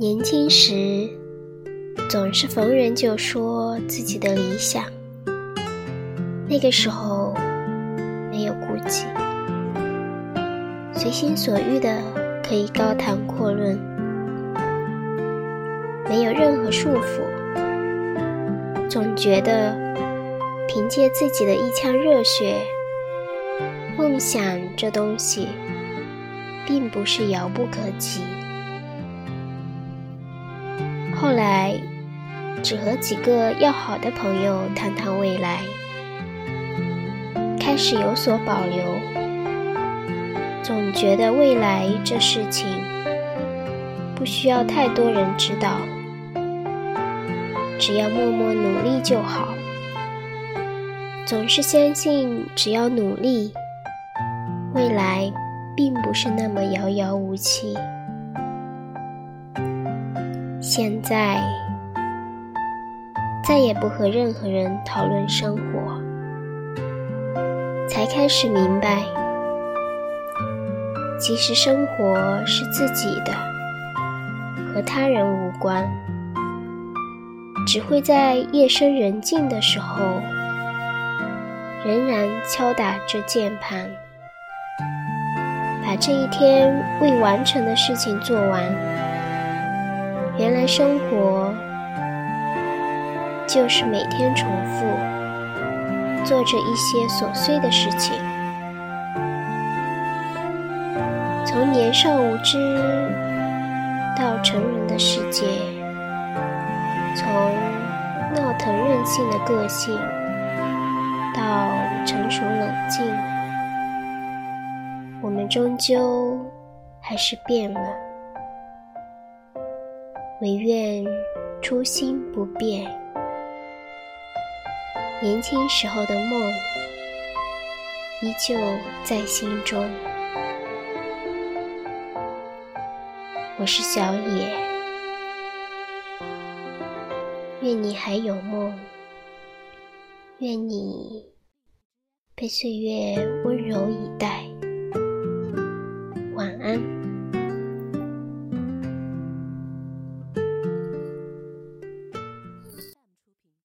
年轻时，总是逢人就说自己的理想。那个时候，没有顾忌，随心所欲的可以高谈阔论，没有任何束缚。总觉得凭借自己的一腔热血，梦想这东西，并不是遥不可及。后来，只和几个要好的朋友谈谈未来，开始有所保留。总觉得未来这事情不需要太多人知道，只要默默努力就好。总是相信，只要努力，未来并不是那么遥遥无期。现在再也不和任何人讨论生活，才开始明白，其实生活是自己的，和他人无关，只会在夜深人静的时候，仍然敲打着键盘，把这一天未完成的事情做完。原来生活就是每天重复做着一些琐碎的事情，从年少无知到成人的世界，从闹腾任性的个性到成熟冷静，我们终究还是变了。唯愿初心不变，年轻时候的梦依旧在心中。我是小野，愿你还有梦，愿你被岁月温柔以待。